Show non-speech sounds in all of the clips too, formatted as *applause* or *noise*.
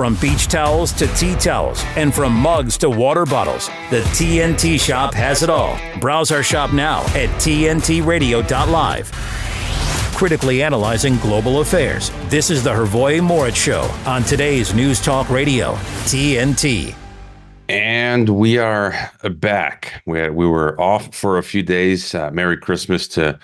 From beach towels to tea towels, and from mugs to water bottles, the TNT shop has it all. Browse our shop now at TNTRadio.live. Critically analyzing global affairs. This is the Hrvoje Morić Show on today's News Talk Radio, TNT. And we are back. We, had, we were off for a few days. Uh, Merry Christmas to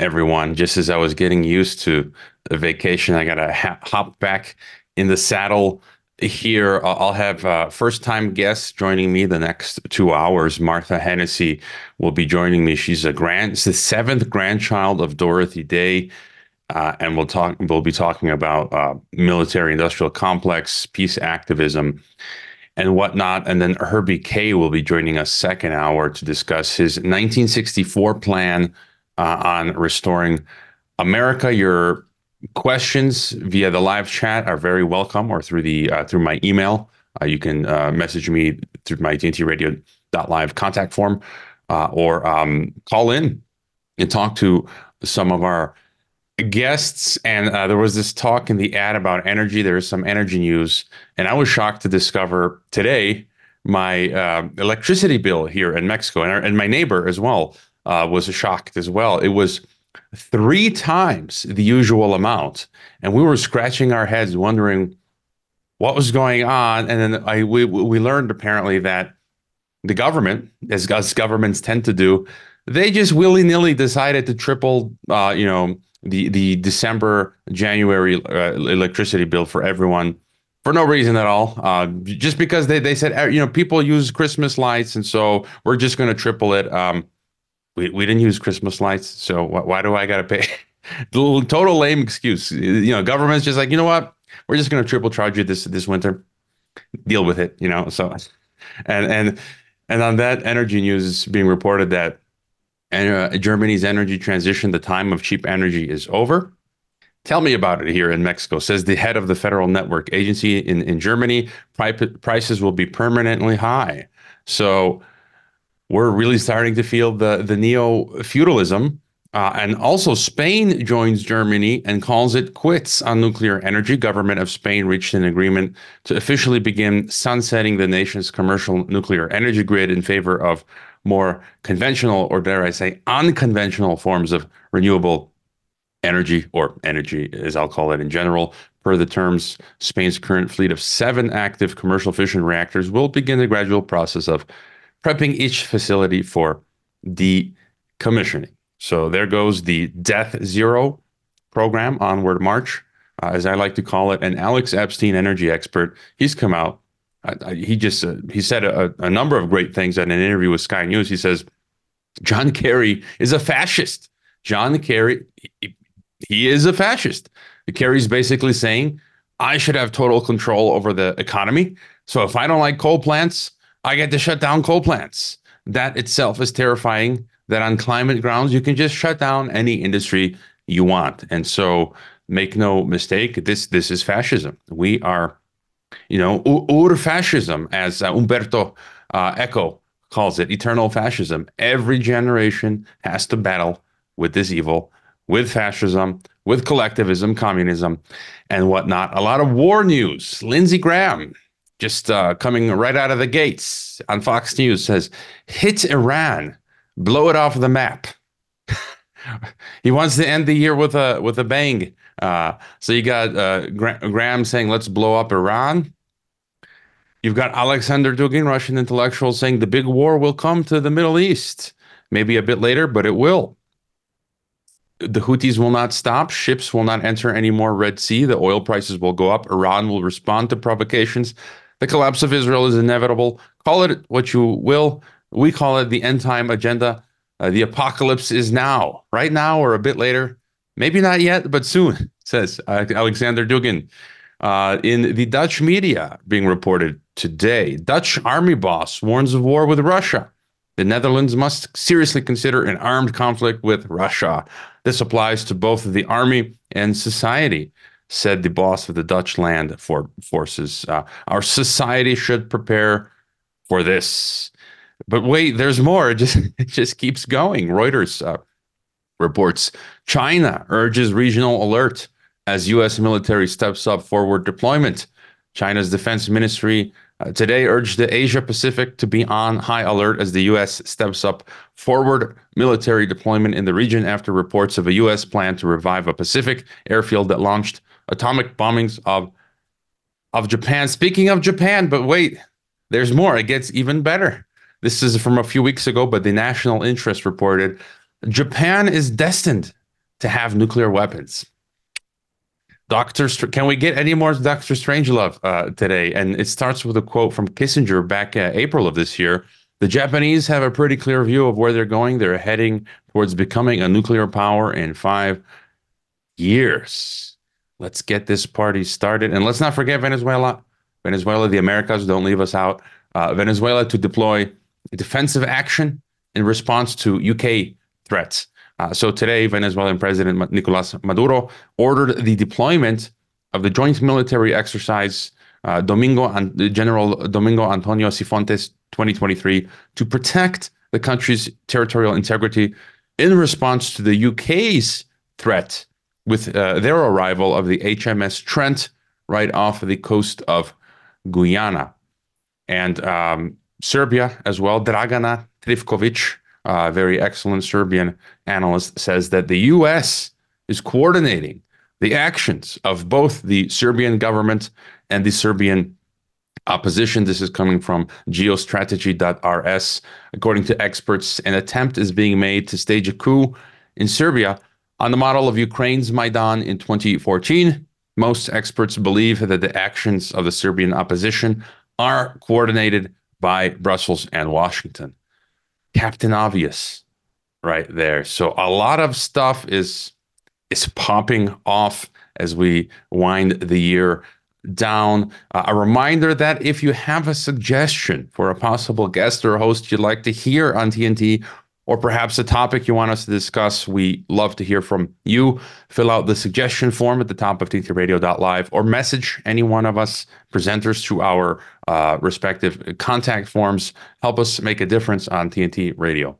everyone. Just as I was getting used to a vacation, I got to ha- hop back in the saddle here. I'll have uh, first time guests joining me the next two hours. Martha Hennessy will be joining me. She's a grand, the seventh grandchild of Dorothy Day. Uh, and we'll talk. We'll be talking about uh, military-industrial complex, peace activism, and whatnot. And then Herbie Kay will be joining us second hour to discuss his 1964 plan uh, on restoring America. Your questions via the live chat are very welcome, or through the uh, through my email. Uh, you can uh, message me through my TNT Radio live contact form, uh, or um, call in and talk to some of our guests. And uh, there was this talk in the ad about energy. There is some energy news, and I was shocked to discover today my uh, electricity bill here in Mexico, and, our, and my neighbor as well was shocked as well. It was three times the usual amount. And we were scratching our heads wondering what was going on. And then I we we learned apparently that the government, as, as governments tend to do, they just willy nilly decided to triple, uh, you know, the the December January uh, electricity bill for everyone for no reason at all. Uh, just because they they said you know people use Christmas lights, and so we're just going to triple it. Um, we, we didn't use Christmas lights, so wh- why do I got to pay? *laughs* the Total lame excuse. You know, government's just like, you know what? We're just going to triple charge you this this winter. Deal with it. You know. So, and and and on that, energy news is being reported that uh, Germany's energy transition, the time of cheap energy, is over. Tell me about it here in Mexico, says the head of the Federal Network Agency in, in Germany. Pri- prices will be permanently high. So we're really starting to feel the the neo feudalism. Uh, and also, Spain joins Germany and calls it quits on nuclear energy. Government of Spain reached an agreement to officially begin sunsetting the nation's commercial nuclear energy grid in favor of more conventional, or dare I say, unconventional forms of renewable energy, or energy as I'll call it in general. Per the terms, Spain's current fleet of seven active commercial fission reactors will begin the gradual process of prepping each facility for decommissioning. So there goes the Death Zero program, Onward March, uh, as I like to call it. And Alex Epstein, energy expert, he's come out. He just uh, he said a, a, number of great things in an interview with Sky News. He says John Kerry is a fascist. John Kerry, he, he is a fascist. Kerry's basically saying I should have total control over the economy. So if I don't like coal plants, I get to shut down coal plants. That itself is terrifying. That on climate grounds, you can just shut down any industry you want. And so, make no mistake, this this is fascism. We are, you know, ur fascism, as uh, Umberto uh, Eco calls it, eternal fascism. Every generation has to battle with this evil, with fascism, with collectivism, communism, and whatnot. A lot of war news. Lindsey Graham just uh, coming right out of the gates on Fox News says, hit Iran, blow it off the map. *laughs* he wants to end the year with a with a bang. Uh, so you got uh, Gra- Graham saying, let's blow up Iran. You've got Alexander Dugin, Russian intellectual, saying the big war will come to the Middle East. Maybe a bit later, but it will. The Houthis will not stop. Ships will not enter any more Red Sea. The oil prices will go up. Iran will respond to provocations. The collapse of Israel is inevitable. Call it what you will. We call it the end time agenda. Uh, the apocalypse is now, right now, or a bit later. Maybe not yet, but soon, *laughs* says uh, Alexander Dugin. Uh, in the Dutch media being reported today, Dutch army boss warns of war with Russia. The Netherlands must seriously consider an armed conflict with Russia. This applies to both the army and society said the boss of the Dutch land for forces. Uh, our society should prepare for this. But wait, there's more. It just *laughs* it just keeps going. Reuters uh, reports China urges regional alert as U.S. military steps up forward deployment. China's defense ministry uh, today urged the Asia Pacific to be on high alert as the U.S. steps up forward military deployment in the region after reports of a U.S. plan to revive a Pacific airfield that launched atomic bombings of of Japan. Speaking of Japan, but wait, there's more. It gets even better. This is from a few weeks ago, but the National Interest reported Japan is destined to have nuclear weapons. Doctor, can we get any more Doctor Strangelove uh, today? And it starts with a quote from Kissinger back uh, April of this year. The Japanese have a pretty clear view of where they're going. They're heading towards becoming a nuclear power in five years. Let's get this party started. And let's not forget Venezuela. Venezuela, the Americas, don't leave us out. Uh, Venezuela to deploy defensive action in response to UK threats. Uh, so today, Venezuelan President Nicolas Maduro ordered the deployment of the joint military exercise uh, Domingo and General Domingo Antonio Sifontes 2023 to protect the country's territorial integrity in response to the UK's threat with uh, their arrival of the HMS Trent right off the coast of Guyana. And um, Serbia as well, Dragana Trifkovic, uh, very excellent Serbian analyst, says that the U.S. is coordinating the actions of both the Serbian government and the Serbian opposition. This is coming from geostrategy.rs. According to experts, an attempt is being made to stage a coup in Serbia on the model of Ukraine's Maidan in 2014. Most experts believe that the actions of the Serbian opposition are coordinated by Brussels and Washington. Captain Obvious right there. So a lot of stuff is is popping off as we wind the year down. Uh, a reminder that if you have a suggestion for a possible guest or host you'd like to hear on TNT or perhaps a topic you want us to discuss, we love to hear from you. Fill out the suggestion form at the top of tntradio.live or message any one of us presenters through our uh, respective contact forms. Help us make a difference on TNT Radio.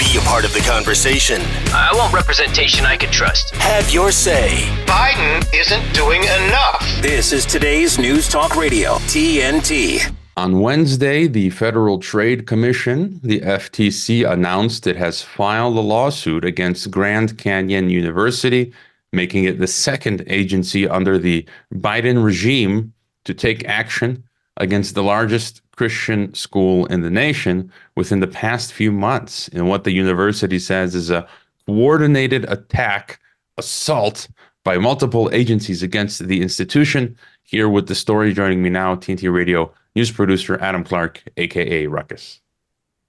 Be a part of the conversation. I want representation I can trust. Have your say. Biden isn't doing enough. This is today's News Talk Radio, TNT. On Wednesday, the Federal Trade Commission, the FTC, announced it has filed a lawsuit against Grand Canyon University, making it the second agency under the Biden regime to take action against the largest Christian school in the nation within the past few months. And what the university says is a coordinated attack, assault by multiple agencies against the institution. Here with the story joining me now, TNT Radio news producer Adam Clark, aka Ruckus.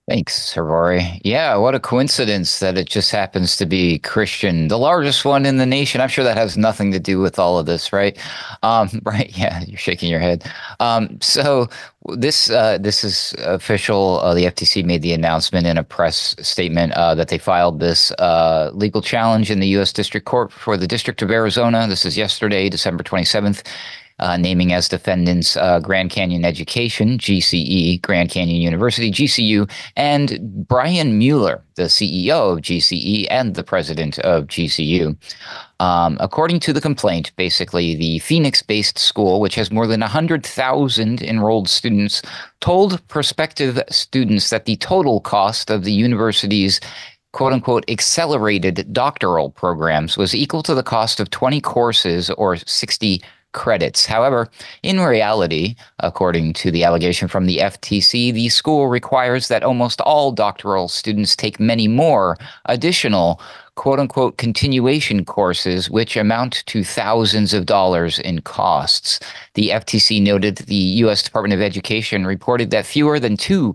Thanks, Rory. Yeah, what a coincidence that it just happens to be Christian, the largest one in the nation. I'm sure that has nothing to do with all of this, right? Um, *laughs* right? Yeah, you're shaking your head. Um, so this uh, this is official. Uh, the FTC made the announcement in a press statement uh, that they filed this uh, legal challenge in the U.S. District Court for the District of Arizona. This is yesterday, December 27th uh, naming as defendants uh, Grand Canyon Education, GCE, Grand Canyon University, GCU, and Brian Mueller, the CEO of GCE and the president of GCU. Um, according to the complaint, basically, the Phoenix based school, which has more than 100,000 enrolled students, told prospective students that the total cost of the university's quote unquote accelerated doctoral programs was equal to the cost of 20 courses or 60 credits. However, in reality, according to the allegation from the FTC, the school requires that almost all doctoral students take many more additional quote unquote continuation courses, which amount to thousands of dollars in costs. The FTC noted the U.S. Department of Education reported that fewer than 2%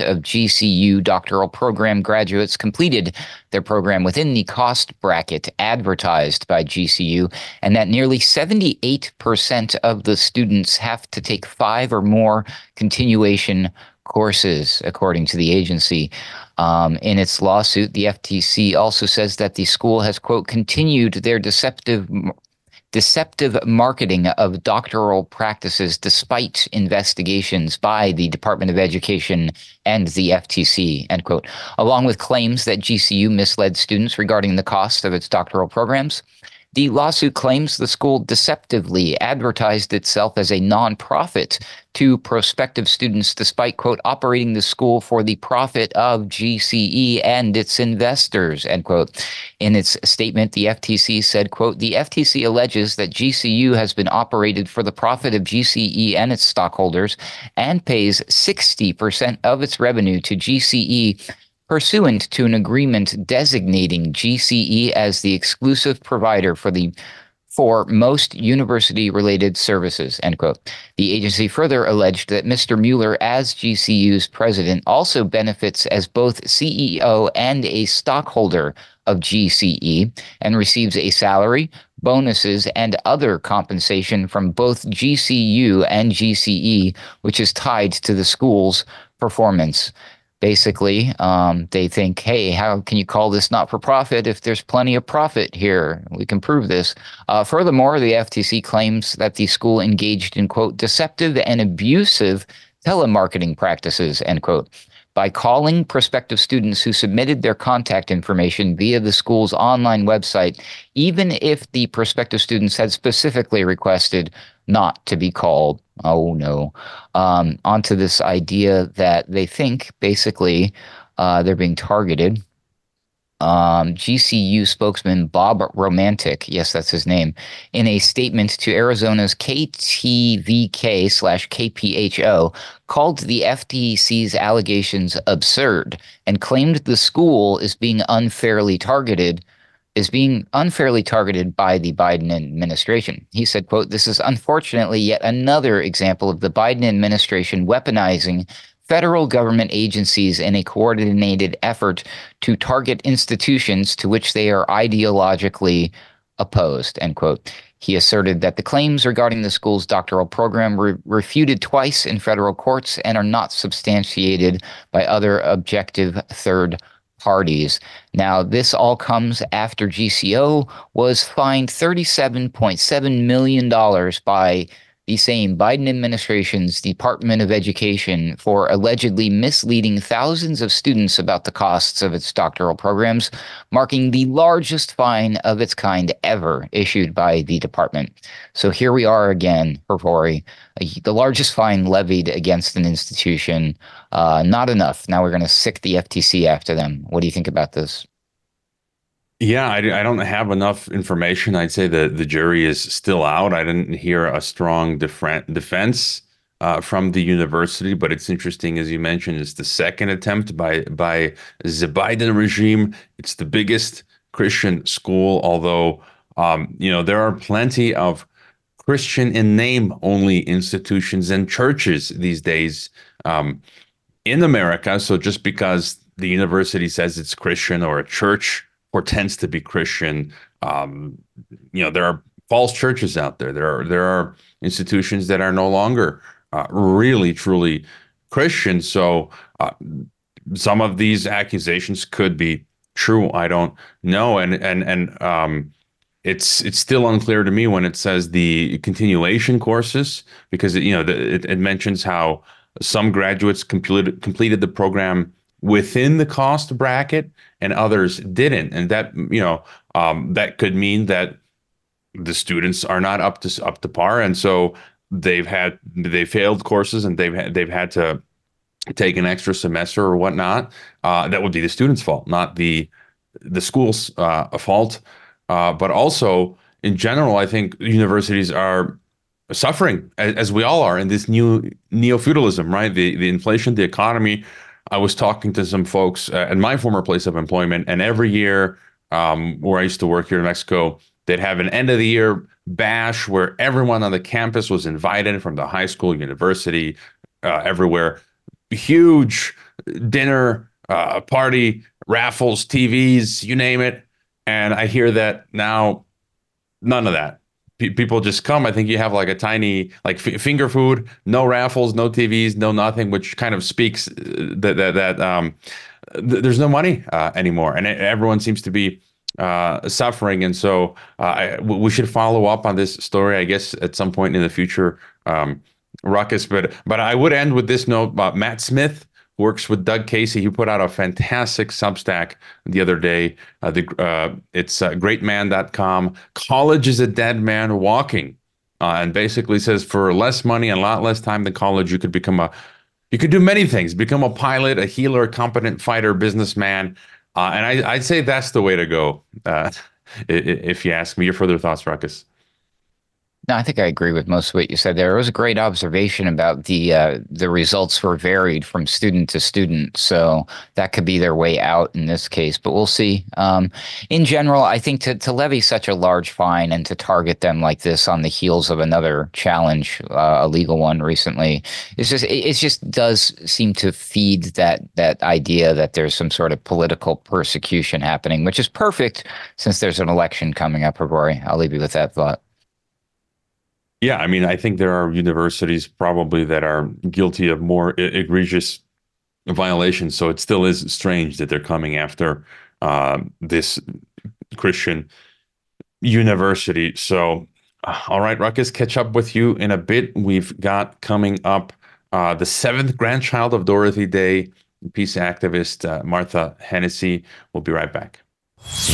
of GCU doctoral program graduates completed their program within the cost bracket advertised by GCU, and that nearly 78% of the students have to take five or more continuation courses, according to the agency. Um, in its lawsuit, the FTC also says that the school has, quote, continued their deceptive deceptive marketing of doctoral practices despite investigations by the Department of Education and the FTC, end quote, along with claims that GCU misled students regarding the cost of its doctoral programs. The lawsuit claims the school deceptively advertised itself as a nonprofit to prospective students, despite, quote, operating the school for the profit of GCE and its investors, end quote. In its statement, the FTC said, quote, the FTC alleges that GCU has been operated for the profit of GCE and its stockholders and pays 60% of its revenue to GCE pursuant to an agreement designating GCE as the exclusive provider for the for most university related services end quote. The agency further alleged that mr mueller as gcu's president also benefits as both ceo and a stockholder of gce and receives a salary bonuses and other compensation from both gcu and gce which is tied to the school's performance basically um, they think hey how can you call this not for profit if there's plenty of profit here? We can prove this. Uh, furthermore the ftc claims that the school engaged in quote deceptive and abusive telemarketing practices end quote by calling prospective students who submitted their contact information via the school's online website even if the prospective students had specifically requested not to be called oh no, um, onto this idea that they think basically uh, they're being targeted. Um, GCU spokesman Bob Romantic, yes, that's his name, in a statement to Arizona's KTVK slash KPHO, called the FTC's allegations absurd and claimed the school is being unfairly targeted is being unfairly targeted by the Biden administration. He said, quote, this is unfortunately yet another example of the Biden administration weaponizing federal government agencies in a coordinated effort to target institutions to which they are ideologically opposed, end quote. He asserted that the claims regarding the school's doctoral program were refuted twice in federal courts and are not substantiated by other objective third parties. Now, this all comes after GCU was fined $37.7 million by the same Biden administration's Department of Education for allegedly misleading thousands of students about the costs of its doctoral programs, marking the largest fine of its kind ever issued by the department. So here we are again, Rory, the largest fine levied against an institution. Uh, not enough. Now we're going to sick the FTC after them. What do you think about this? Yeah, I, I don't have enough information. I'd say the the jury is still out. I didn't hear a strong defense uh, from the university, but it's interesting, as you mentioned, it's the second attempt by by the Biden regime. It's the biggest Christian school, although um, you know there are plenty of Christian in name only institutions and churches these days um, in America. So just because the university says it's Christian or a church portends to be Christian. Um, you know, there are false churches out there. There are there are institutions that are no longer uh, really truly Christian. So uh, some of these accusations could be true. I don't know, and and and um, it's it's still unclear to me when it says the continuation courses because it, you know the, it, it mentions how some graduates completed completed the program within the cost bracket and others didn't. And that you know um, that could mean that the students are not up to up to par. And so they've had they failed courses and they've had they've had to take an extra semester or whatnot. Uh, that would be the student's fault not the the school's uh, fault. Uh, but also in general i think universities are suffering as, as we all are in this new neo-feudalism right? The the inflation the economy I was talking to some folks uh, at my former place of employment, and every year, um, where I used to work here in Mexico, they'd have an end of the year bash where everyone on the campus was invited from the high school, university, uh, everywhere. Huge dinner, uh, party, raffles, TVs, you name it. And I hear that now, none of that people just come. I think you have like a tiny like f- finger food, no raffles, no TVs, no nothing, which kind of speaks uh, that that that um, th- there's no money uh, anymore, and everyone seems to be uh, suffering. And so uh, I, we should follow up on this story, I guess, at some point in the future, um, Ruckus. But but I would end with this note about Matt Smith works with Doug Casey. He put out a fantastic Substack the other day. Uh, the uh, it's uh, greatman.com. College is a dead man walking, uh, and basically says for less money and a lot less time than college, you could become a you could do many things. Become a pilot, a healer, a competent fighter, businessman, uh, and I, I'd say that's the way to go. Uh, *laughs* if you ask me, your further thoughts, Ruckus. No, I think I agree with most of what you said there. It was a great observation about the uh, the results were varied from student to student, so that could be their way out in this case. But we'll see. Um, in general, I think to to levy such a large fine and to target them like this on the heels of another challenge, uh, a legal one recently, it's just it, it just does seem to feed that that idea that there's some sort of political persecution happening, which is perfect since there's an election coming up. Rory, I'll leave you with that thought. Yeah, I mean, I think there are universities probably that are guilty of more egregious violations. So it still is strange that they're coming after uh, this Christian university. So, uh, all right, Ruckus, catch up with you in a bit. We've got coming up uh, the seventh grandchild of Dorothy Day, peace activist uh, Martha Hennessy. We'll be right back.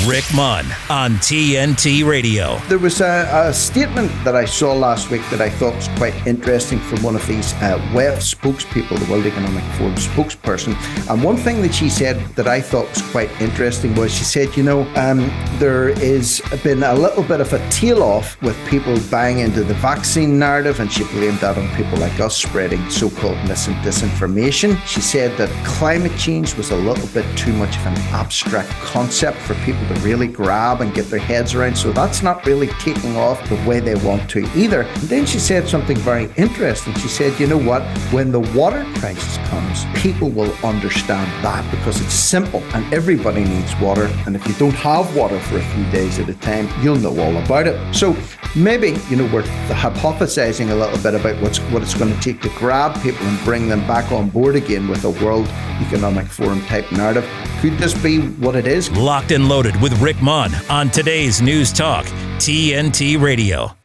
Rick Munn on TNT Radio. There was a, a, statement that I saw last week that I thought was quite interesting from one of these uh, WEF spokespeople, the World Economic Forum spokesperson. And one thing that she said that I thought was quite interesting was she said, you know, um, has been a little bit of a tail off with people buying into the vaccine narrative, and she blamed that on people like us spreading so called mis and disinformation. She said that climate change was a little bit too much of an abstract concept for people to really grab and get their heads around. So that's not really taking off the way they want to either. And then she said something very interesting. She said, you know what? When the water crisis comes, people will understand that because it's simple and everybody needs water. And if you don't have water for a few days at a time, you'll know all about it. So maybe, you know, we're hypothesizing a little bit about what's what it's going to take to grab people and bring them back on board again with a World Economic Forum type narrative. Could this be what it is? Locked and loaded with Rick Munn on today's News Talk, TNT Radio.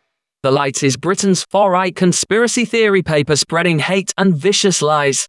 The Light is Britain's far right conspiracy theory paper spreading hate and vicious lies.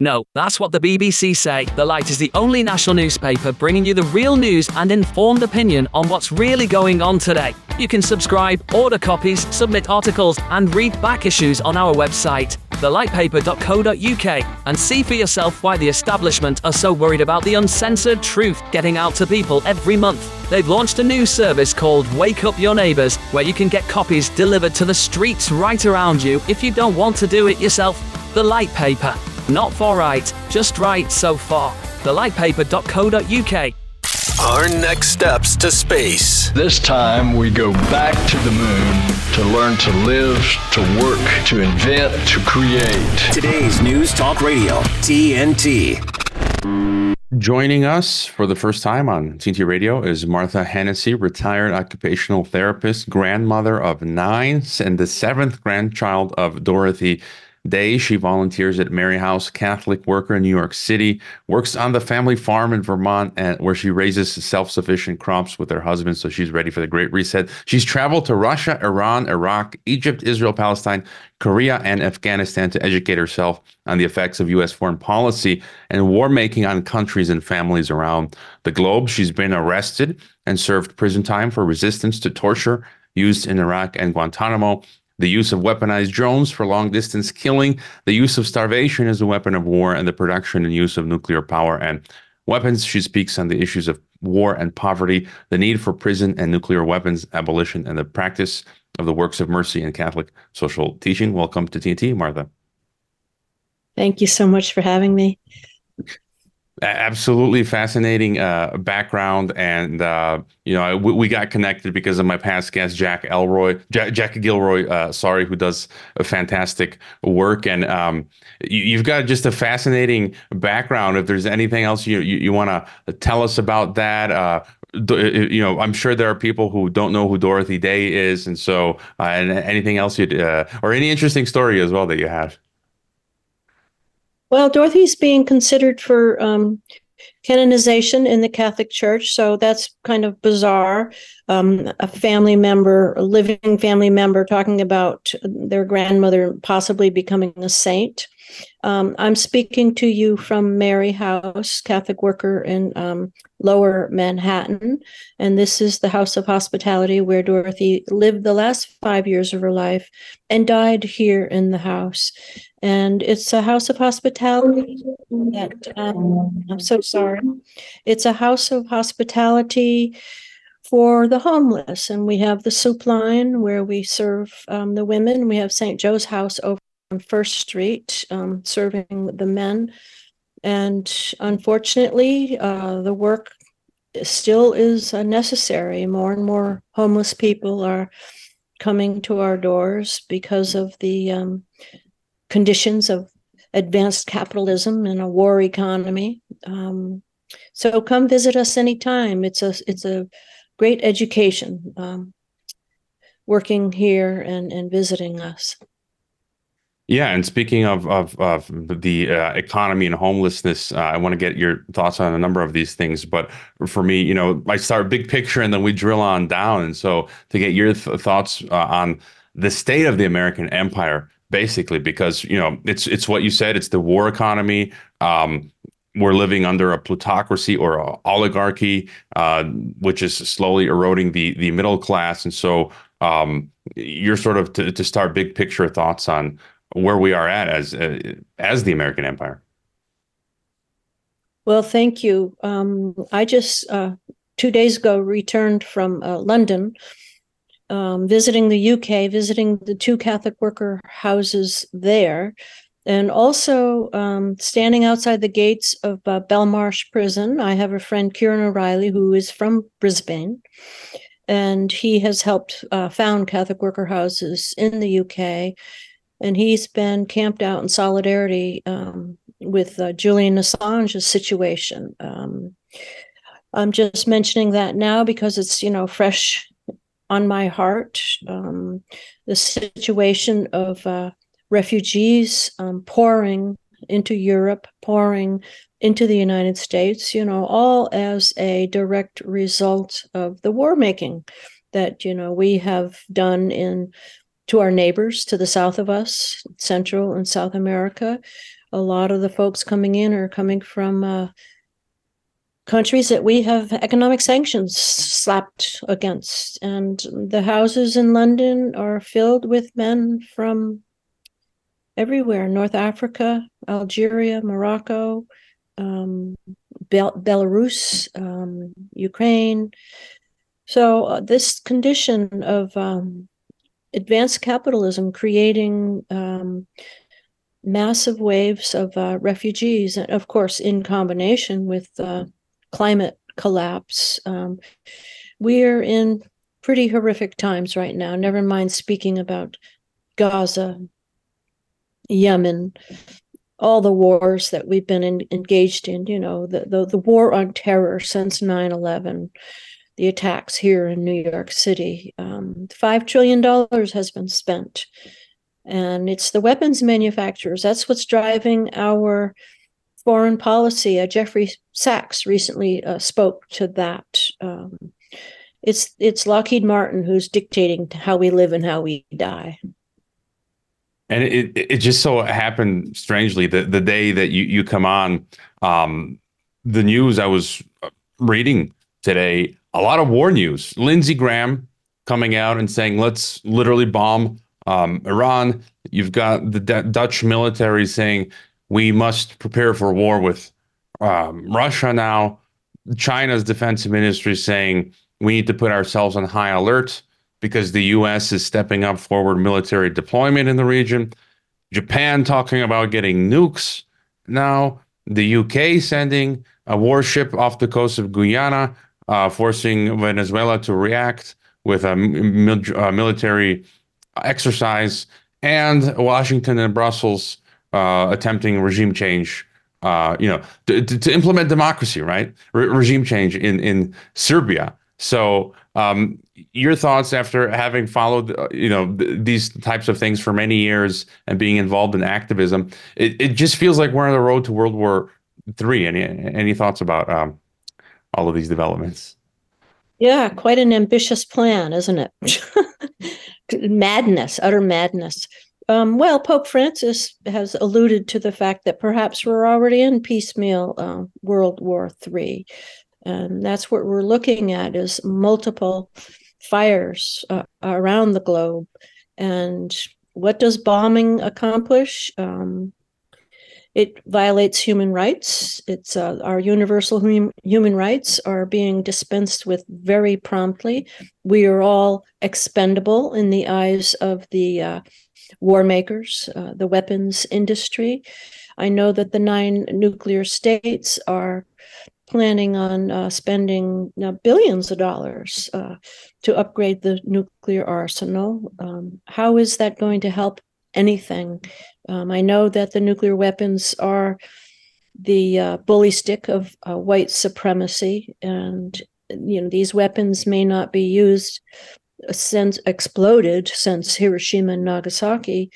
No, that's what the BBC say. The Light is the only national newspaper bringing you the real news and informed opinion on what's really going on today. You can subscribe, order copies, submit articles, and read back issues on our website, thelightpaper.co.uk, and see for yourself why the establishment are so worried about the uncensored truth getting out to people every month. They've launched a new service called Wake Up Your Neighbours, where you can get copies delivered to the streets right around you if you don't want to do it yourself. The Light Paper. Not for right, just right so far. Thelightpaper.co.uk. Our next steps to space. This time we go back to the moon to learn to live, to work, to invent, to create. Today's News Talk Radio, TNT. Joining us for the first time on TNT Radio is Martha Hennessy, retired occupational therapist, grandmother of nine, and the seventh grandchild of Dorothy Day. She volunteers at Maryhouse Catholic Worker in New York City, works on the family farm in Vermont, and where she raises self-sufficient crops with her husband. So she's ready for the Great Reset. She's traveled to Russia, Iran, Iraq, Egypt, Israel, Palestine, Korea, and Afghanistan to educate herself on the effects of U.S. foreign policy and war making on countries and families around the globe. She's been arrested and served prison time for resistance to torture used in Iraq and Guantanamo the use of weaponized drones for long distance killing, the use of starvation as a weapon of war, and the production and use of nuclear power and weapons. She speaks on the issues of war and poverty, the need for prison and nuclear weapons abolition, and the practice of the works of mercy and Catholic social teaching. Welcome to TNT, Martha. Thank you so much for having me absolutely fascinating uh, background and uh, you know we, we, got connected because of my past guest jack elroy jack, jack gilroy uh, sorry who does fantastic work. And um, you, have got just a fascinating background. If there's anything else you you, you want to tell us about that uh, you know, I'm sure there are people who don't know who Dorothy Day is, and so uh, and anything else you uh, or any interesting story as well that you have. Well, Dorothy's being considered for um, canonization in the Catholic Church, so that's kind of bizarre. Um, a family member, a living family member, talking about their grandmother possibly becoming a saint. Um, I'm speaking to you from Maryhouse, Catholic worker in um, lower Manhattan. And this is the House of Hospitality where Dorothy lived the last five years of her life and died here in the house. And it's a house of hospitality that, um, I'm so sorry. It's a house of hospitality for the homeless. And we have the soup line where we serve um, the women. We have St. Joe's House over First Street um, serving the men. And unfortunately, uh, the work still is uh, necessary. More and more homeless people are coming to our doors because of the um, conditions of advanced capitalism and a war economy. Um, so come visit us anytime. It's a it's a great education um, working here and, and visiting us. Yeah, and speaking of of, of the uh, economy and homelessness, uh, I want to get your thoughts on a number of these things. But for me, you know, I start big picture and then we drill on down. And so to get your th- thoughts uh, on the state of the American empire, basically, because you know it's it's what you said. It's the war economy. Um, we're living under a plutocracy or a oligarchy, uh, which is slowly eroding the the middle class. And so, um, you're sort of to, to start big picture thoughts on where we are at as uh, as the American empire. Well, thank you. Um, I just uh, two days ago returned from uh, London, um, visiting the UK, visiting the two Catholic worker houses there and also um, standing outside the gates of uh, Belmarsh Prison, I have a friend, Ciaron O'Reilly, who is from Brisbane, and he has helped uh, found Catholic worker houses in the UK. And he's been camped out in solidarity um, with uh, Julian Assange's situation. Um, I'm just mentioning that now because it's you know fresh on my heart. Um, the situation of uh, refugees um, pouring into Europe, pouring into the United States, you know, all as a direct result of the war making that, you know, we have done in to our neighbors to the south of us, Central and South America. A lot of the folks coming in are coming from uh, countries that we have economic sanctions slapped against. And the houses in London are filled with men from everywhere North Africa, Algeria, Morocco, um, Bel- Belarus, um, Ukraine. So, uh, this condition of um, advanced capitalism creating um, massive waves of uh, refugees, and of course, in combination with uh, climate collapse, um, we are in pretty horrific times right now, never mind speaking about Gaza, Yemen, all the wars that we've been in, engaged in, you know, the, the, the war on terror since 9 11, the attacks here in New York City. Um, $5 trillion has been spent. And it's the weapons manufacturers. That's what's driving our foreign policy. Uh, Jeffrey Sachs recently uh, spoke to that. Um, it's it's Lockheed Martin who's dictating how we live and how we die. And it it just so happened strangely that the day that you you come on, um, the news I was reading today, a lot of war news. Lindsey Graham coming out and saying, "Let's literally bomb um, Iran." You've got the D- Dutch military saying, "We must prepare for war with um, Russia now." China's defense ministry saying, "We need to put ourselves on high alert." because the US is stepping up forward military deployment in the region. Japan talking about getting nukes now. The UK sending a warship off the coast of Guyana, uh, forcing Venezuela to react with a, mil- a, military exercise, and Washington and Brussels uh, attempting regime change. Uh, you know, to, to, implement democracy, right? Re- regime change in in Serbia. So um, your thoughts after having followed, uh, you know, th- these types of things for many years and being involved in activism, it, it just feels like we're on the road to World War Three. Any any thoughts about um, all of these developments? Yeah, quite an ambitious plan, isn't it? *laughs* madness, utter madness. Um, well, Pope Francis has alluded to the fact that perhaps we're already in piecemeal uh, World War III, and that's what we're looking at is multiple fires uh, around the globe. And what does bombing accomplish? Um, it violates human rights. It's uh, our universal hum- human rights are being dispensed with very promptly. We are all expendable in the eyes of the uh, war makers, uh, the weapons industry. I know that the nine nuclear states are planning on uh, spending uh, billions of dollars uh, to upgrade the nuclear arsenal. Um, how is that going to help anything? Um, I know that the nuclear weapons are the uh, bully stick of uh, white supremacy, and you know these weapons may not be used since exploded since Hiroshima and Nagasaki.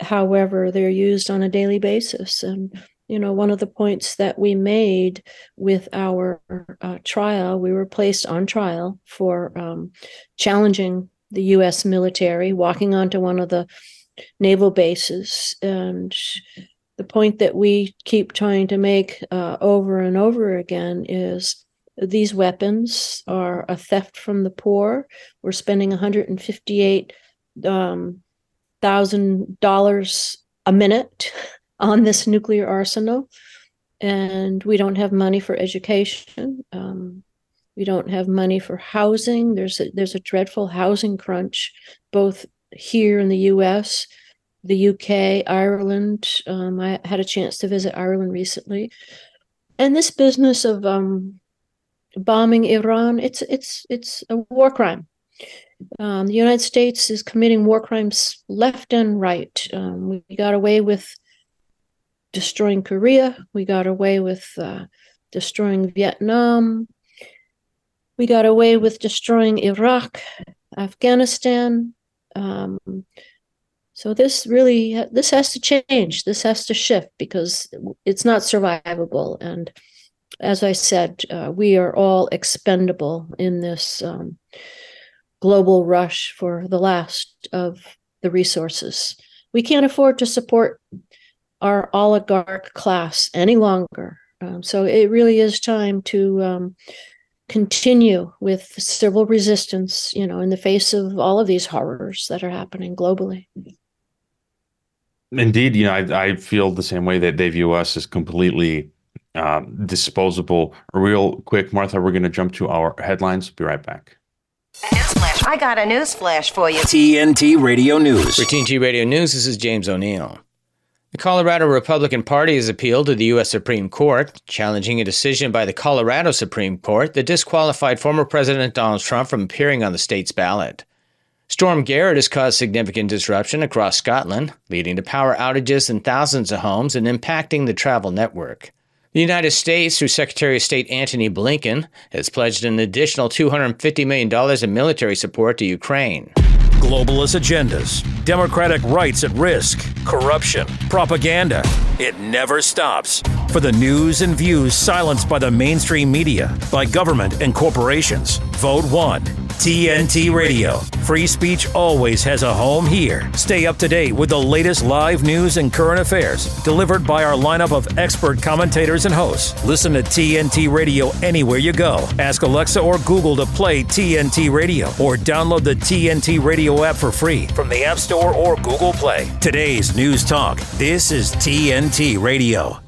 However, they're used on a daily basis, and you know, one of the points that we made with our uh, trial, we were placed on trial for um, challenging the U.S. military, walking onto one of the naval bases. And the point that we keep trying to make uh, over and over again is these weapons are a theft from the poor. We're spending 158 um, thousand dollars a minute *laughs* on this nuclear arsenal, and we don't have money for education. Um, we don't have money for housing. There's a, there's a dreadful housing crunch, both here in the U.S., the U.K., Ireland. Um, I had a chance to visit Ireland recently, and this business of um, bombing Iran, it's it's it's a war crime. Um, the United States is committing war crimes left and right. Um, we got away with destroying Korea. We got away with uh, destroying Vietnam. We got away with destroying Iraq, Afghanistan. Um, so this really this has to change. This has to shift because it's not survivable. And as I said, uh, we are all expendable in this um, global rush for the last of the resources. We can't afford to support our oligarch class any longer. Um, so it really is time to um, continue with civil resistance, you know, in the face of all of these horrors that are happening globally. Indeed, you know, I, I feel the same way that they view us as completely uh, disposable. Real quick, Martha, we're going to jump to our headlines. Be right back. I got a news flash for you. TNT Radio News. For TNT Radio News, this is James O'Neill. The Colorado Republican Party has appealed to the U.S. Supreme Court, challenging a decision by the Colorado Supreme Court that disqualified former President Donald Trump from appearing on the state's ballot. Storm Gerrit has caused significant disruption across Scotland, leading to power outages in thousands of homes and impacting the travel network. The United States, through Secretary of State Antony Blinken, has pledged an additional $250 million in military support to Ukraine globalist agendas, democratic rights at risk, corruption, propaganda. It never stops. For the news and views silenced by the mainstream media, by government and corporations, vote one. TNT Radio. Free speech always has a home here. Stay up to date with the latest live news and current affairs delivered by our lineup of expert commentators and hosts. Listen to TNT Radio anywhere you go. Ask Alexa or Google to play TNT Radio or download the TNT Radio app for free from the App Store or Google Play. Today's News Talk. This is TNT Radio.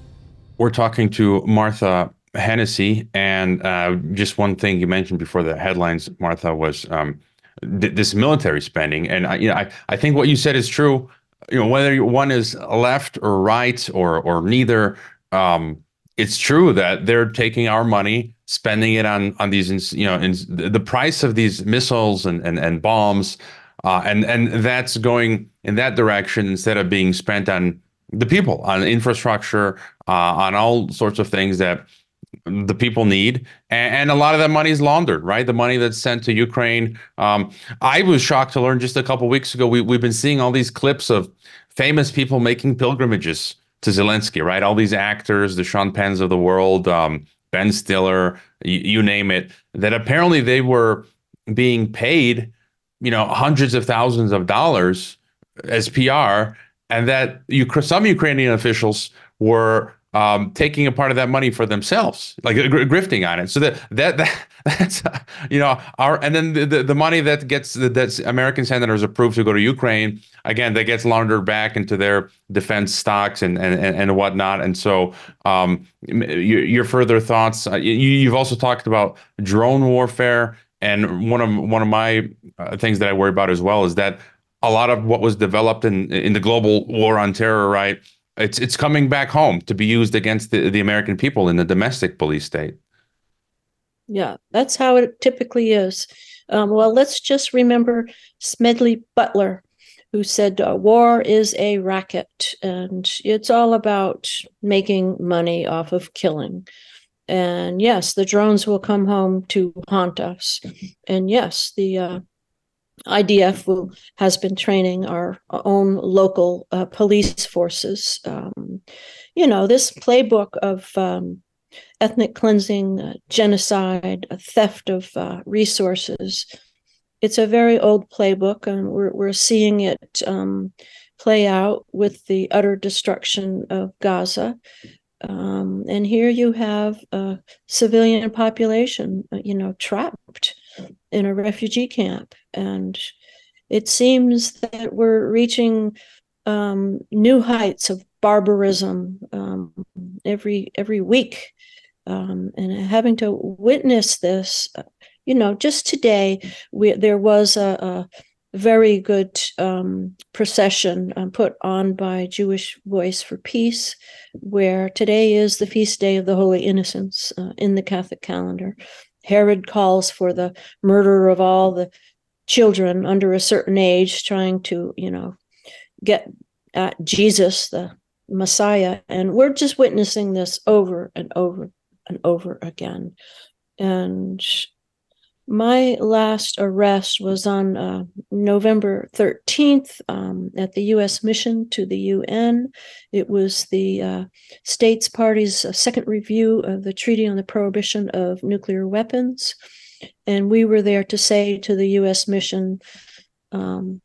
We're talking to Martha Hennessy, and uh, just one thing you mentioned before the headlines, Martha, was um, th- this military spending, and I, you know, I, I think what you said is true. You know, whether one is left or right or or neither, um, it's true that they're taking our money, spending it on on these, you know, in the price of these missiles and and, and bombs, uh, and and that's going in that direction instead of being spent on the people, on infrastructure, uh, on all sorts of things that the people need. And, and, a lot of that money is laundered right? The money that's sent to ukraine. Um, i was shocked to learn just a couple weeks ago we, we've been seeing all these clips of famous people making pilgrimages to zelensky right? All these actors the sean penns of the world um, ben stiller you, you name it that apparently they were being paid you know hundreds of thousands of dollars as pr and that you, some Ukrainian officials were um, taking a part of that money for themselves, like gr- grifting on it. So that that, that *laughs* that's you know our and then the, the, the money that gets that American senators approved to go to Ukraine again that gets laundered back into their defense stocks and and and whatnot. And so um, your, your further thoughts. Uh, you, you've also talked about drone warfare, and one of one of my uh, things that I worry about as well is that a lot of what was developed in in the global war on terror, right? It's it's coming back home to be used against the, the American people in the domestic police state. Yeah, that's how it typically is. Um, well, let's just remember Smedley Butler, who said uh, war is a racket and it's all about making money off of killing. And yes, the drones will come home to haunt us. And yes, the uh, IDF will, has been training our own local uh, police forces. Um, you know, this playbook of um, ethnic cleansing, uh, genocide, theft of uh, resources. It's a very old playbook, and we're, we're seeing it um, play out with the utter destruction of Gaza. Um, and here you have a civilian population, uh, you know, trapped in a refugee camp. And it seems that we're reaching um, new heights of barbarism um, every every week, um, and having to witness this. You know, just today, we, there was a, a very good um, procession um, put on by Jewish Voice for Peace, where today is the feast day of the Holy Innocents uh, in the Catholic calendar. Herod calls for the murder of all the children under a certain age, trying to, you know, get at Jesus, the Messiah. And we're just witnessing this over and over and over again. And my last arrest was on uh, November 13th um, at the U.S. mission to the UN. It was the uh, States Party's uh, second review of the Treaty on the Prohibition of Nuclear Weapons. And we were there to say to the U.S. mission, um,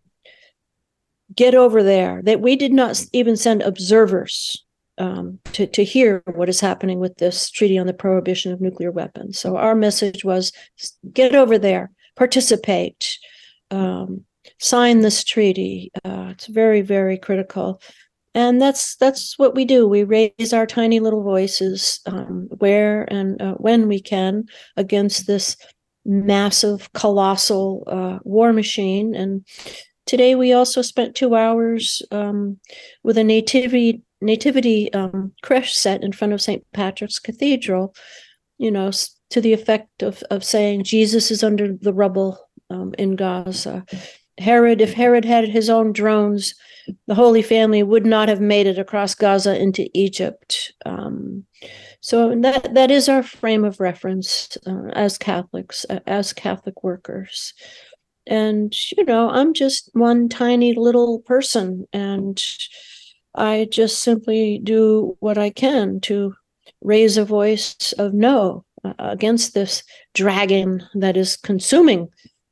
get over there. That we did not even send observers um, to, to hear what is happening with this treaty on the prohibition of nuclear weapons. So our message was get over there, participate, um, sign this treaty. Uh, it's very, very critical. And that's that's what we do. We raise our tiny little voices um, where and uh, when we can against this massive, colossal uh, war machine. And today we also spent two hours um, with a nativity nativity um, creche set in front of St. Patrick's Cathedral, you know, to the effect of, of saying Jesus is under the rubble um, in Gaza. Herod, if Herod had his own drones, the Holy Family would not have made it across Gaza into Egypt. Um, so that that is our frame of reference uh, as Catholics, uh, as Catholic workers. And you know, I'm just one tiny little person, and I just simply do what I can to raise a voice of no uh, against this dragon that is consuming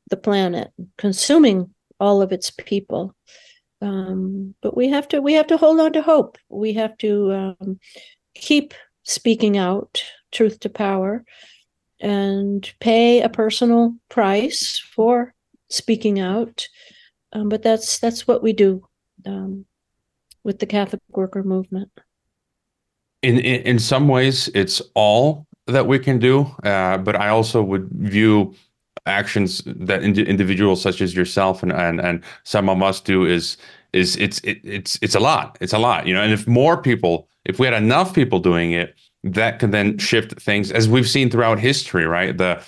the planet, consuming all of its people. Um, but we have to we have to hold on to hope. We have to um, keep speaking out, truth to power, and pay a personal price for speaking out. Um, but that's that's what we do. Um, with the Catholic worker movement? In, in, in some ways, it's all that we can do, uh, but I also would view actions that ind- individuals such as yourself and, and and some of us do is is it's it, it's it's a lot. It's a lot, you know. And if more people, if we had enough people doing it, that can then shift things, as we've seen throughout history, right? The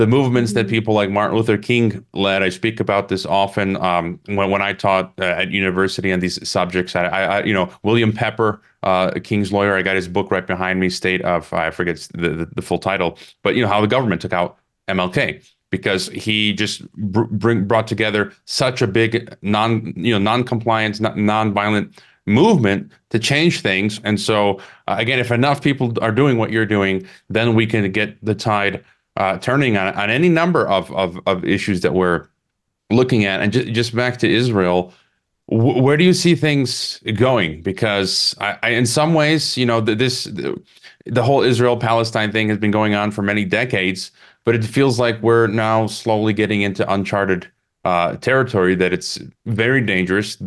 the movements that mm-hmm. people like Martin Luther King led. I speak about this often um, when when I taught uh, at university on these subjects. I, I, you know, William Pepper, uh, King's lawyer. I got his book right behind me. State of I forget the, the, the full title, but you know how the government took out MLK because he just br- bring, brought together such a big non you know non-compliance non-violent movement to change things and so uh, again if enough people are doing what you're doing then we can get the tide uh, turning on, on any number of, of, of issues that we're looking at. And just, just back to Israel, where do you see things going? Because I, I in some ways, you know, the, this the, the whole Israel Palestine thing has been going on for many decades, but it feels like we're now slowly getting into uncharted uh, territory. That it's very dangerous.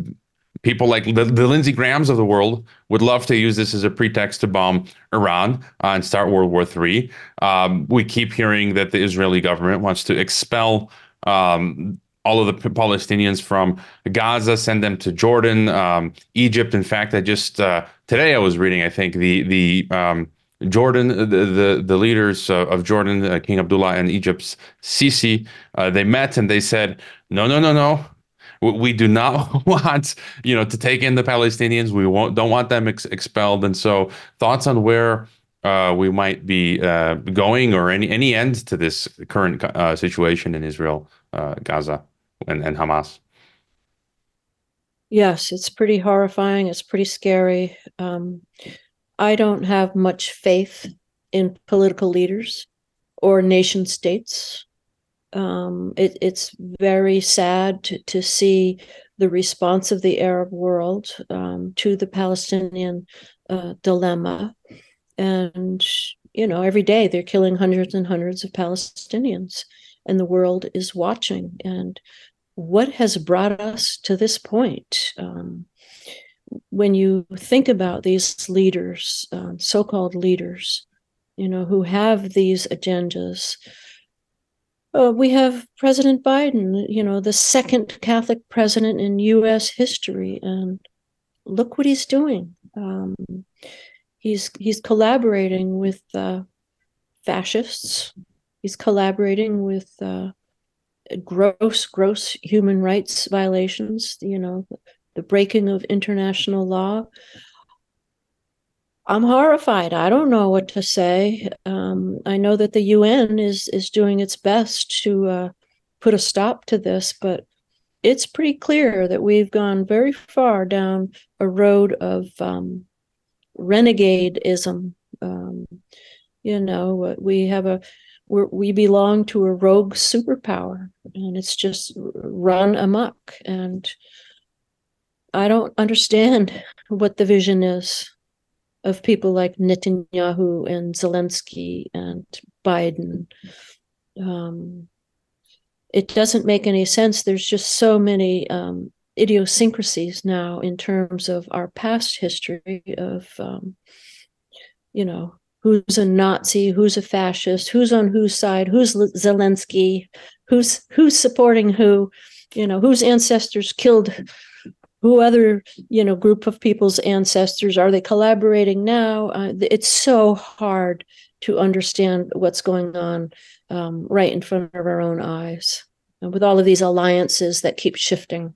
People like the, the Lindsey Grahams of the world would love to use this as a pretext to bomb Iran uh, and start World War III. Um, we keep hearing that the Israeli government wants to expel um, all of the Palestinians from Gaza, send them to Jordan, um, Egypt. In fact, I just uh, today I was reading. I think the the um, Jordan, the the, the leaders uh, of Jordan, uh, King Abdullah, and Egypt's Sisi, uh, they met and they said, no, no, no, no. We do not *laughs* want, you know, to take in the Palestinians. We won't, don't want them ex- expelled. And so, thoughts on where uh, we might be uh, going, or any any end to this current uh, situation in Israel, uh, Gaza, and, and Hamas. Yes, it's pretty horrifying. It's pretty scary. Um, I don't have much faith in political leaders or nation states. Um, it, it's very sad to, to see the response of the Arab world um, to the Palestinian uh, dilemma. And, you know, every day they're killing hundreds and hundreds of Palestinians, and the world is watching. And what has brought us to this point? Um, when you think about these leaders, um, so called leaders, you know, who have these agendas, uh, we have President Biden, you know, the second Catholic president in U.S. history, and look what he's doing. Um, he's he's collaborating with uh, fascists. He's collaborating with uh, gross, gross human rights violations. You know, the breaking of international law. I'm horrified. I don't know what to say. Um, I know that the UN is is doing its best to uh, put a stop to this, but it's pretty clear that we've gone very far down a road of um, renegadeism. Um, you know, we have a we belong to a rogue superpower, and it's just run amok. And I don't understand what the vision is of people like Netanyahu and Zelensky and Biden. Um, it doesn't make any sense. There's just so many um, idiosyncrasies now in terms of our past history of, um, you know, who's a Nazi, who's a fascist, who's on whose side, who's Zelensky, who's who's supporting who, you know, whose ancestors killed who other you know group of people's ancestors are they collaborating now? Uh, it's so hard to understand what's going on um, right in front of our own eyes and with all of these alliances that keep shifting.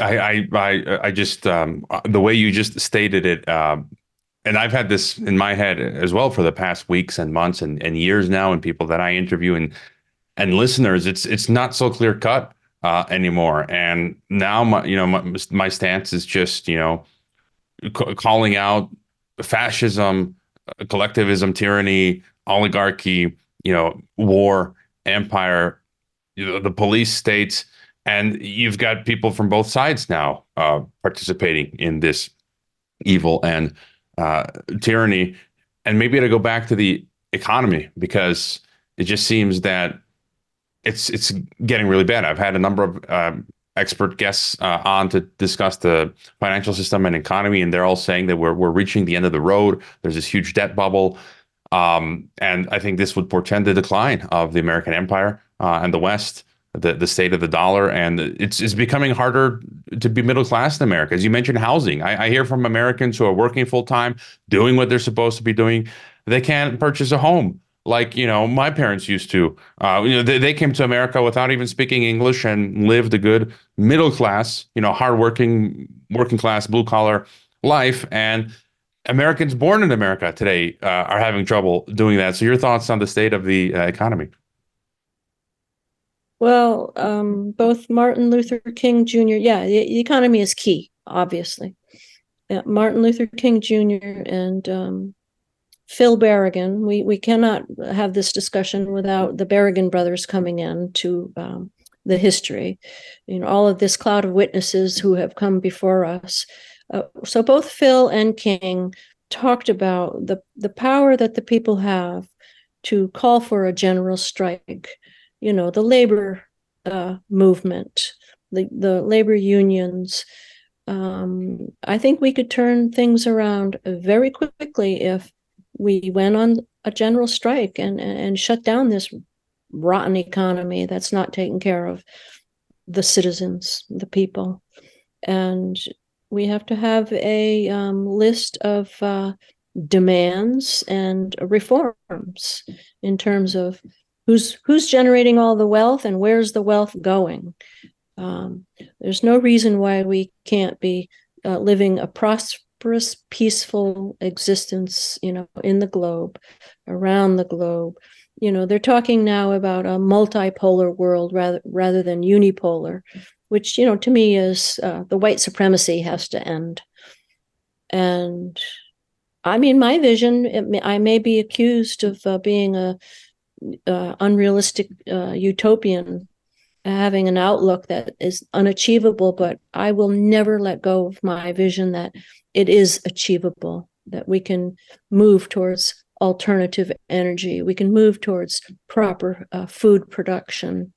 I i i, I just um, the way you just stated it um, and I've had this in my head as well for the past weeks and months and, and years now, and people that I interview and and listeners, it's it's not so clear cut uh, anymore. And now, my, you know, my, my stance is just, you know, c- calling out fascism, uh, collectivism, tyranny, oligarchy, you know, war, empire, you know, the police states, and you've got people from both sides now uh, participating in this evil and uh, tyranny. And maybe to go back to the economy because it just seems that it's it's getting really bad. I've had a number of um, expert guests uh, on to discuss the financial system and economy, and they're all saying that we're we're reaching the end of the road. There's this huge debt bubble, um, and I think this would portend the decline of the American empire uh, and the West. The, the state of the dollar and it's it's becoming harder to be middle class in America. As you mentioned, housing. I, I hear from Americans who are working full time, doing what they're supposed to be doing. They can't purchase a home like you know my parents used to. Uh, you know, they, they came to America without even speaking English and lived a good middle class, you know, hardworking, working class, blue collar life. And Americans born in America today uh, are having trouble doing that. So, your thoughts on the state of the uh, economy? Well, um, both Martin Luther King Jr. Yeah, the, the economy is key, obviously. Yeah, Martin Luther King Jr. and um, Phil Berrigan. We we cannot have this discussion without the Berrigan brothers coming in to um, the history. You know, all of this cloud of witnesses who have come before us. Uh, so both Phil and King talked about the the power that the people have to call for a general strike. You know, the labor uh, movement, the the labor unions. Um, I think we could turn things around very quickly if we went on a general strike and and shut down this rotten economy that's not taking care of the citizens, the people, and we have to have a um, list of uh, demands and reforms in terms of who's who's generating all the wealth and where's the wealth going. Um, there's no reason why we can't be uh, living a prosperous, peaceful existence, you know, in the globe, around the globe. You know, they're talking now about a multipolar world rather rather than unipolar, which you know to me is uh, the white supremacy has to end. And I mean, my vision, I may be accused of uh, being a uh, unrealistic uh, utopian, having an outlook that is unachievable, but I will never let go of my vision that it is achievable, that we can move towards alternative energy, we can move towards proper uh, food production,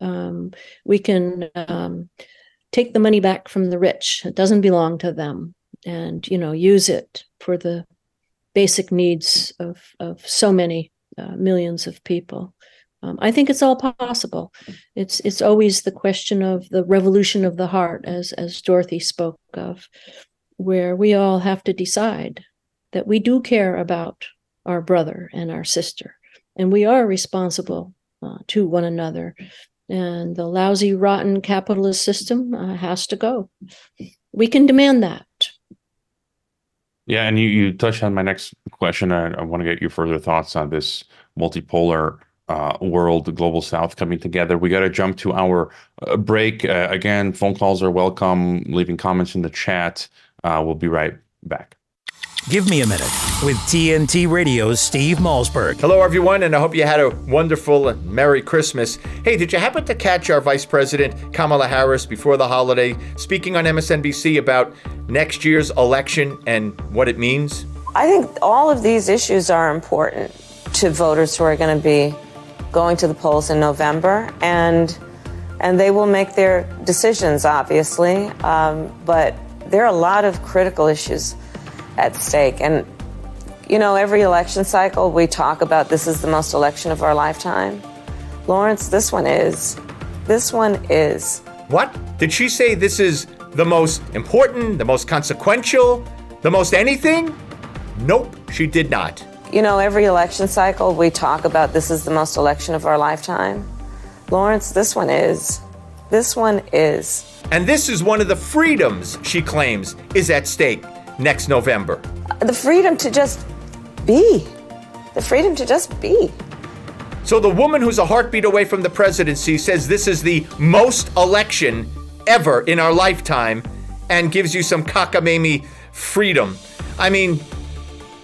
um, we can um, take the money back from the rich, it doesn't belong to them and you know use it for the basic needs of of so many uh, millions of people. Um, I think it's all possible. It's it's always the question of the revolution of the heart, as as Dorothy spoke of, where we all have to decide that we do care about our brother and our sister, and we are responsible uh, to one another. And the lousy, rotten capitalist system uh, has to go. We can demand that. Yeah, and you, you touched on my next question. I, I want to get your further thoughts on this multipolar uh, world, the global south coming together. We got to jump to our uh, break. Uh, again, phone calls are welcome, leaving comments in the chat. Uh, we'll be right back. Give me a minute with TNT Radio's Steve Malzberg. Hello, everyone, and I hope you had a wonderful and Merry Christmas. Hey, did you happen to catch our Vice President Kamala Harris before the holiday speaking on MSNBC about next year's election and what it means? I think all of these issues are important to voters who are going to be going to the polls in November, and and they will make their decisions, obviously. Um, but there are a lot of critical issues at stake. And, you know, every election cycle we talk about this is the most election of our lifetime. Lawrence, this one is. This one is. What? Did she say this is the most important, the most consequential, the most anything? Nope, she did not. You know, every election cycle we talk about this is the most election of our lifetime. Lawrence, this one is. This one is. And this is one of the freedoms she claims is at stake next November? The freedom to just be. The freedom to just be. So the woman who's a heartbeat away from the presidency says this is the most election ever in our lifetime and gives you some cockamamie freedom. I mean,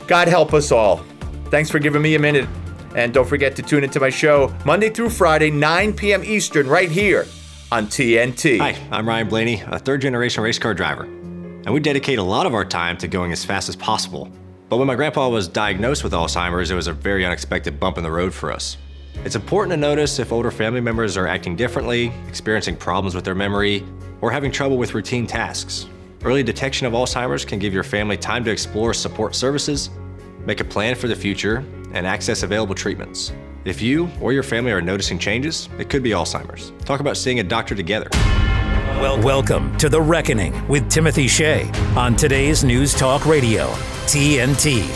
God help us all. Thanks for giving me a minute. And don't forget to tune into my show Monday through Friday, 9 p.m. Eastern, right here on TNT. Hi, I'm Ryan Blaney, a third generation race car driver and we dedicate a lot of our time to going as fast as possible. But when my grandpa was diagnosed with Alzheimer's, it was a very unexpected bump in the road for us. It's important to notice if older family members are acting differently, experiencing problems with their memory, or having trouble with routine tasks. Early detection of Alzheimer's can give your family time to explore support services, make a plan for the future, and access available treatments. If you or your family are noticing changes, it could be Alzheimer's. Talk about seeing a doctor together. Well, welcome to The Reckoning with Timothy Shea on today's News Talk Radio, TNT.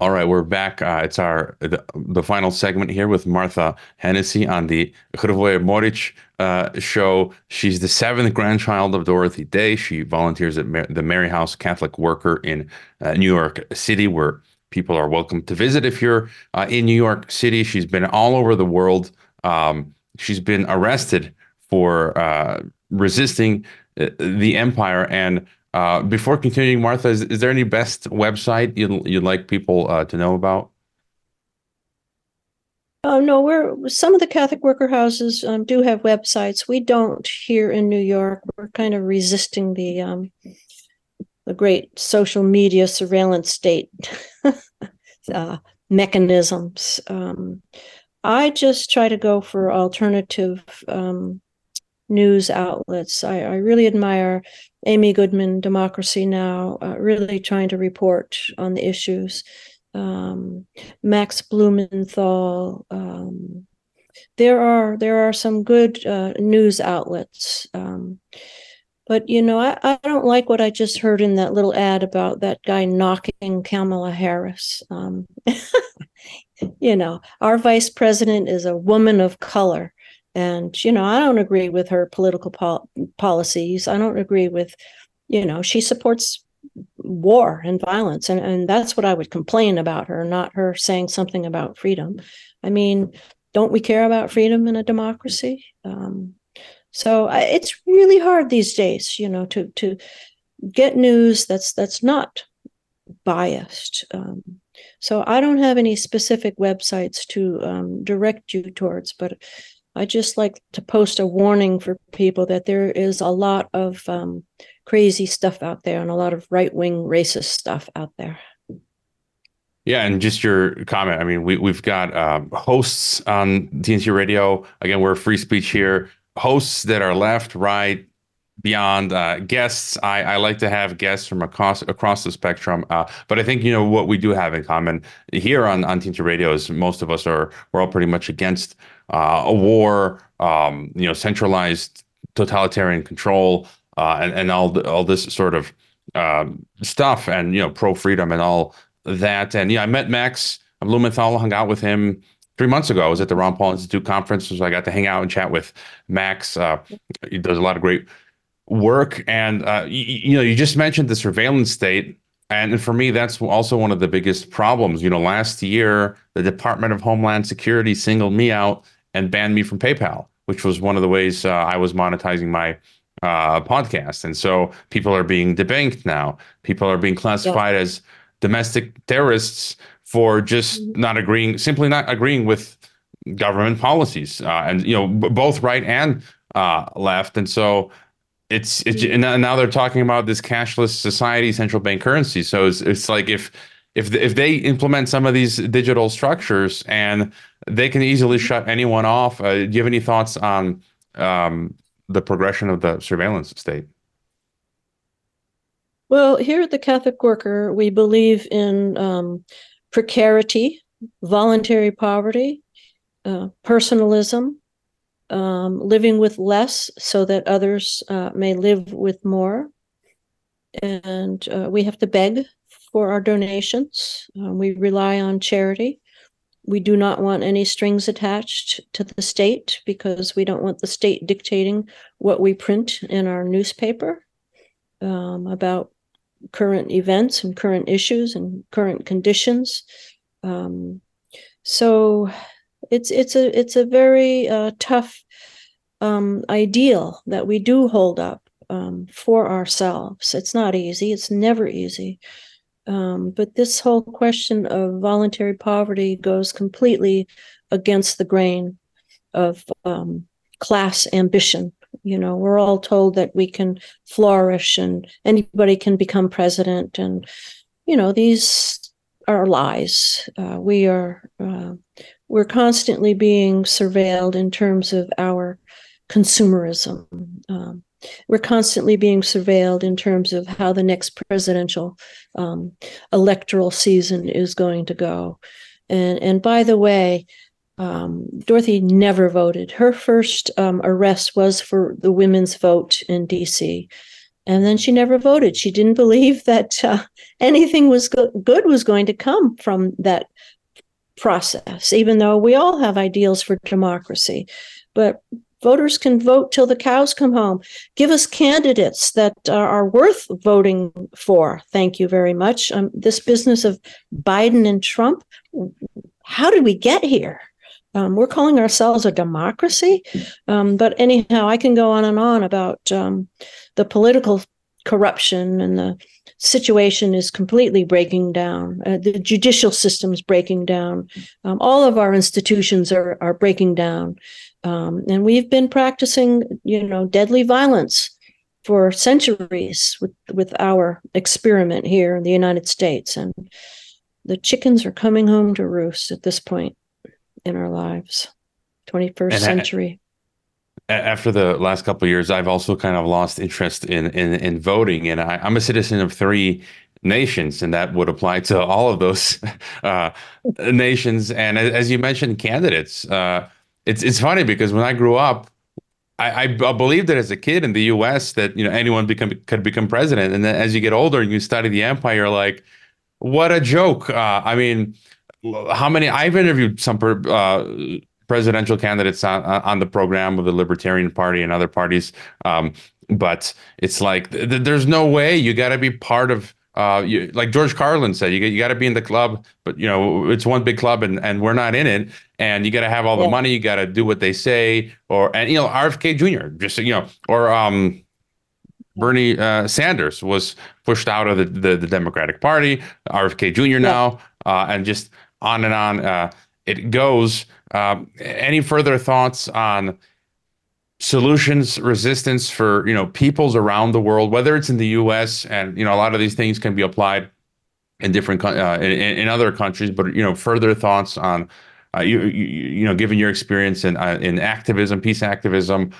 All right, we're back. Uh, it's our the, the, final segment here with Martha Hennessy on the Hrvoje Morić uh, show. She's the seventh grandchild of Dorothy Day. She volunteers at Mar- the Maryhouse Catholic Worker in uh, New York City, where people are welcome to visit. If you're uh, in New York City, she's been all over the world. Um, she's been arrested for uh, resisting uh, the empire. And uh, before continuing, Martha, is, is, there any best website you'd, you'd like people uh, to know about? Oh no, we're some of the Catholic worker houses um, do have websites. We don't here in New York. We're kind of resisting the um, the great social media surveillance state *laughs* uh, mechanisms. Um, I just try to go for alternative um, news outlets. I, I, really admire Amy Goodman, Democracy Now, uh, really trying to report on the issues um, Max Blumenthal. Um, there are there are some good uh, news outlets, um, but you know I, I don't like what I just heard in that little ad about that guy knocking Kamala Harris. Um, *laughs* you know, our vice president is a woman of color. And, you know, I don't agree with her political pol- policies. I don't agree with, you know, she supports war and violence and, and that's what i would complain about her not her saying something about freedom i mean don't we care about freedom in a democracy um, so I, it's really hard these days you know to to get news that's that's not biased um, so i don't have any specific websites to um, direct you towards but i just like to post a warning for people that there is a lot of um, crazy stuff out there and a lot of right wing racist stuff out there. Yeah, and just your comment. I mean, we we've got um, hosts on TNT Radio. Again, we're free speech here. Hosts that are left, right, beyond uh, guests. I, I like to have guests from across across the spectrum. Uh, but I think you know what we do have in common here on on TNT Radio is most of us are we're all pretty much against uh, a war. Um, you know, centralized totalitarian control uh, and and all all this sort of um, stuff, and you know, pro freedom and all that. And yeah, I met Max Blumenthal, hung out with him three months ago. I was at the Ron Paul Institute conference, so I got to hang out and chat with Max. Uh, he does a lot of great work, and uh, you, you know, you just mentioned the surveillance state. And for me, that's also one of the biggest problems. You know, last year, the Department of Homeland Security singled me out and banned me from PayPal, which was one of the ways uh, I was monetizing my uh, podcast. And so people are being debanked now. People are being classified yeah. as domestic terrorists for just mm-hmm. not agreeing, simply not agreeing with government policies, uh, and you know b- both right and uh, left. And so it's it's mm-hmm. and now they're talking about this cashless society, central bank currency. So it's, it's like if if if they implement some of these digital structures and they can easily shut anyone off. Uh, do you have any thoughts on um, the progression of the surveillance state? Well, here at the Catholic Worker, we believe in um, precarity, voluntary poverty, uh, personalism, um, living with less so that others uh, may live with more. And uh, we have to beg for our donations. Uh, we rely on charity. We do not want any strings attached to the state because we don't want the state dictating what we print in our newspaper um, about current events and current issues and current conditions. Um, so it's it's a it's a very uh, tough um, ideal that we do hold up um, for ourselves. It's not easy. It's never easy. Um, but this whole question of voluntary poverty goes completely against the grain of um, class ambition. You know, we're all told that we can flourish and anybody can become president. And, you know, these are lies. Uh, we are, uh, we're constantly being surveilled in terms of our consumerism. Um, we're constantly being surveilled in terms of how the next presidential um, electoral season is going to go. And and by the way, um, Dorothy never voted. Her first um, arrest was for the women's vote in D.C. And then she never voted. She didn't *laughs* believe that uh, anything was go- good was going to come from that process, even though we all have ideals for democracy. But voters can vote till the cows come home. Give us candidates that are worth voting for. Thank you very much. Um, this business of Biden and Trump, how did we get here? Um, we're calling ourselves a democracy. Um, but anyhow, I can go on and on about um, the political corruption and the situation is completely breaking down. Uh, the judicial system is breaking down. Um, all of our institutions are are breaking down, um, and we've been practicing, you know, deadly violence for centuries with with our experiment here in the United States, and the chickens are coming home to roost at this point in our lives. 21st and century after the last couple of years, I've also kind of lost interest in in, in voting, and I, am a citizen of three nations, and that would apply to all of those *laughs* uh, nations. And as you mentioned, candidates. Uh, it's it's funny because when I grew up, I, I, believed that as a kid in the U.S. that you know anyone become could become president, and then as you get older and you study the empire, like, what a joke! Uh, I mean, how many? I've interviewed some uh, presidential candidates on, on the program of the Libertarian Party and other parties. Um, but it's like th- there's no way you got to be part of. Uh, you, like George Carlin said, you, you got to be in the club, but you know it's one big club, and, and we're not in it. And you got to have all the money. You got to do what they say, or and you know RFK Jr. just you know, or um, Bernie uh, Sanders was pushed out of the, the, the Democratic Party. RFK Jr. now, yeah. uh, and just on and on uh, it goes. Um, any further thoughts on solutions resistance for you know peoples around the world, whether it's in the U.S. and you know a lot of these things can be applied in different uh, in, in other countries, but you know further thoughts on uh, you, you, you know given your experience in uh, in activism, peace activism,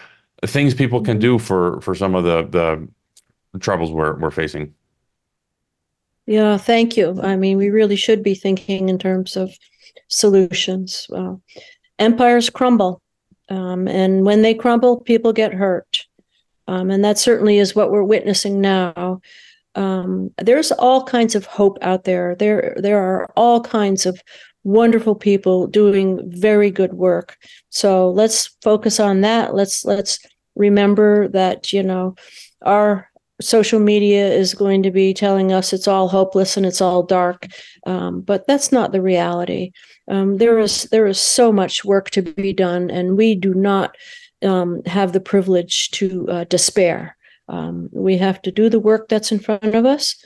things people can do for for some of the the troubles we're we're facing. Yeah, thank you. I mean, we really should be thinking in terms of solutions. Uh, empires crumble, um, and when they crumble, people get hurt. Um, and that certainly is what we're witnessing now. Um, there's all kinds of hope out there. There, there are all kinds of wonderful people doing very good work. So let's focus on that. Let's let's remember that you know our social media is going to be telling us it's all hopeless and it's all dark, um, but that's not the reality. Um, there is there is so much work to be done, and we do not um, have the privilege to uh, despair. Um, we have to do the work that's in front of us.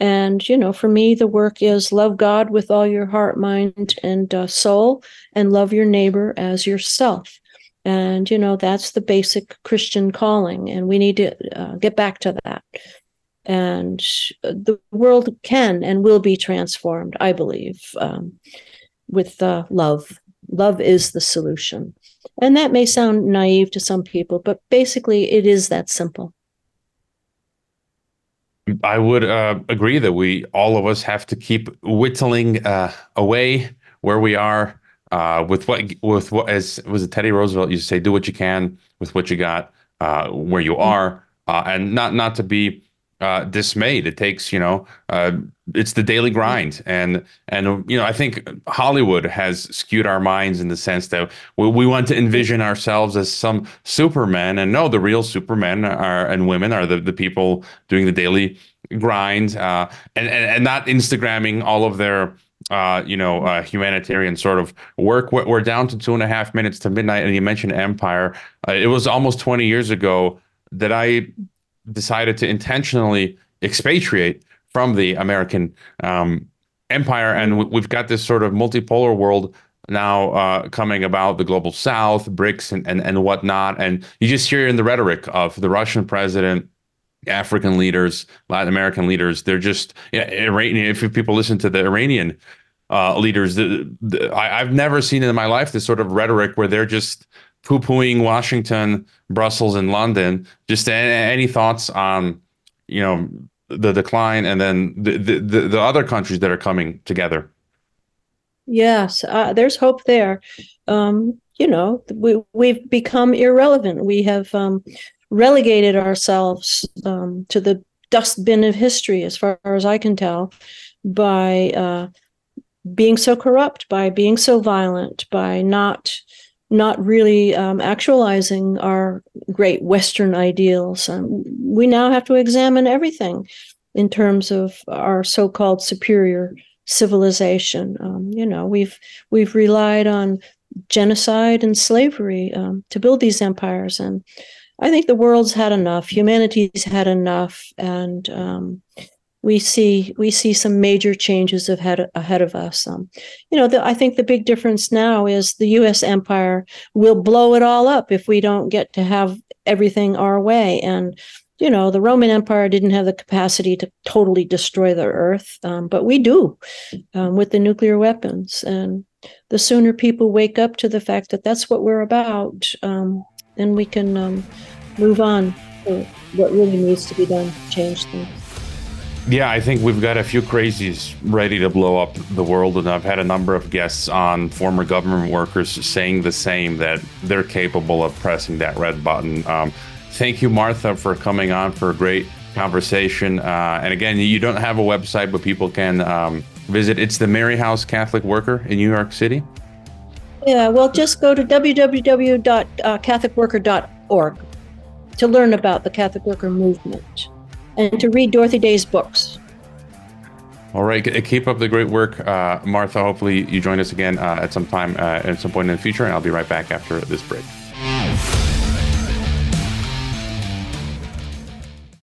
And, you know, for me, the work is love God with all your heart, mind, and uh, soul, and love your neighbor as yourself. And, you know, that's the basic Christian calling. And we need to uh, get back to that. And the world can and will be transformed, I believe, um, with uh, love. Love is the solution. And that may sound naive to some people, but basically it is that simple. I would uh, agree that we, all of us, have to keep whittling uh, away where we are uh, with what with what as was it Teddy Roosevelt used to say, do what you can with what you got uh, where you mm-hmm. are, uh, and not not to be uh, dismayed. It takes you know uh, it's the daily grind, and and you know I think Hollywood has skewed our minds in the sense that we, we want to envision ourselves as some supermen, and no, the real supermen are and women are the the people doing the daily grind, uh, and, and and not Instagramming all of their uh, you know, uh, humanitarian sort of work. We're, down to two and a half minutes to midnight, and you mentioned empire. Uh, it was almost 20 years ago that I decided to intentionally expatriate from the American um, empire, and we've got this sort of multipolar world now uh, coming about the global south, BRICS, and, and, and whatnot. And you just hear in the rhetoric of the Russian president African leaders, Latin American leaders. They're just Iranian. If people listen to the Iranian uh, leaders, the, the, I, have never seen in my life this sort of rhetoric where they're just poo-pooing Washington, Brussels, and London. Just any, any thoughts on you know the decline and then the, the the, the other countries that are coming together? Yes, uh, there's hope there. Um, you know, we we've become irrelevant. We have um, relegated ourselves um, to the dustbin of history, as far as I can tell, by uh, being so corrupt, by being so violent, by not not really um, actualizing our great Western ideals. Um, we now have to examine everything in terms of our so-called superior civilization. Um, you know, we've we've relied on genocide and slavery um, to build these empires, and I think the world's had enough. Humanity's had enough, and um, we see we see some major changes ahead ahead of us. Um, you know, the, I think the big difference now is the U.S. empire will blow it all up if we don't get to have everything our way. And you know, the Roman Empire didn't have the capacity to totally destroy the earth, um, but we do um, with the nuclear weapons. And the sooner people wake up to the fact that that's what we're about, um, then we can um, move on to what really needs to be done to change things. Yeah, I think we've got a few crazies ready to blow up the world, and I've had a number of guests on former government workers saying the same that they're capable of pressing that red button. Um, thank you, Martha, for coming on for a great conversation. Uh, and again, you don't have a website, but people can um, visit. It's the Maryhouse Catholic Worker in New York City. Yeah, well, just go to www.catholicworker.org to learn about the Catholic Worker movement and to read Dorothy Day's books. All right, keep up the great work, uh, Martha. Hopefully, you join us again uh, at some time, uh, at some point in the future, and I'll be right back after this break.